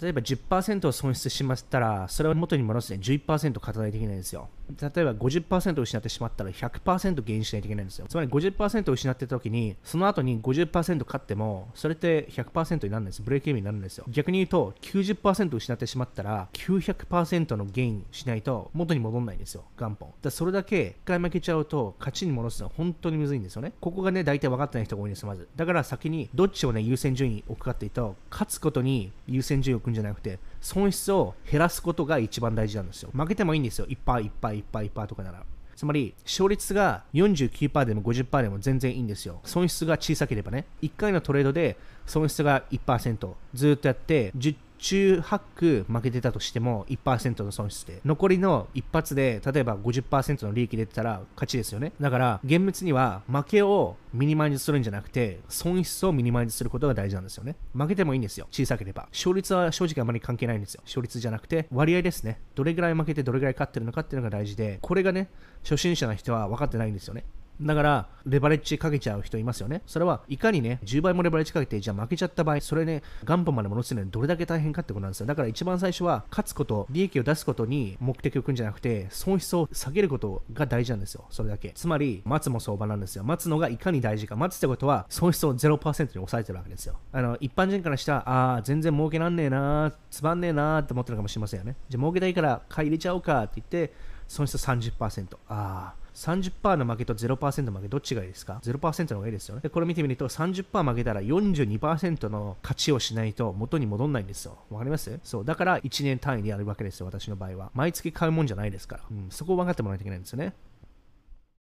例えば10%を損失しましたら、それを元に戻すに11%勝たないていけないんですよ。例えば50%失ってしまったら100%減しないといけないんですよ。つまり50%失ってた時に、その後に50%勝っても、それって100%になるんです。ブレーキインになるんですよ。逆に言うと、90%失ってしまったら、900%のゲインしないと元に戻らないんですよ。元本。だそれだけ1回負けちゃうと、勝ちに戻すのは本当にむずいんですよね。ここがね、大体分かってない人が多いんです、まず。だから先にどっちをね、優先順位置くかっていうと、勝つことに優先順位を置くんじゃなくて、損失を減らすことが一番大事なんですよ。負けてもいいんですよ。いっぱいいっぱいいっぱいいっぱいとかなら。つまり、勝率が49%でも50%でも全然いいんですよ。損失が小さければね。1回のトレードで損失が1%ずっとやって、10中8区負けてたとしても1%の損失で、残りの一発で、例えば50%の利益出てたら勝ちですよね。だから、厳密には負けをミニマイズするんじゃなくて、損失をミニマイズすることが大事なんですよね。負けてもいいんですよ。小さければ。勝率は正直あまり関係ないんですよ。勝率じゃなくて、割合ですね。どれぐらい負けてどれぐらい勝ってるのかっていうのが大事で、これがね、初心者の人は分かってないんですよね。だから、レバレッジかけちゃう人いますよね。それはいかにね、10倍もレバレッジかけて、じゃあ負けちゃった場合、それね、元本まで戻すのにどれだけ大変かってことなんですよ。だから一番最初は、勝つこと、利益を出すことに目的を置くんじゃなくて、損失を下げることが大事なんですよ。それだけ。つまり、待つも相場なんですよ。待つのがいかに大事か。待つってことは、損失を0%に抑えてるわけですよ。あの、一般人からしたら、ああ、全然儲けなんねえなつまんねえなって思ってるかもしれませんよね。じゃあ儲けたいから買い入れちゃおうかって言って、損失30%。ああ。30%の負けと0%負けどっちがいいですか ?0% の方がいいですよね。で、これ見てみると30%負けたら42%の勝ちをしないと元に戻んないんですよ。わかります？そう。だから1年単位でやるわけですよ、私の場合は。毎月買うもんじゃないですから。うん、そこを分かってもらわないといけないんですよね。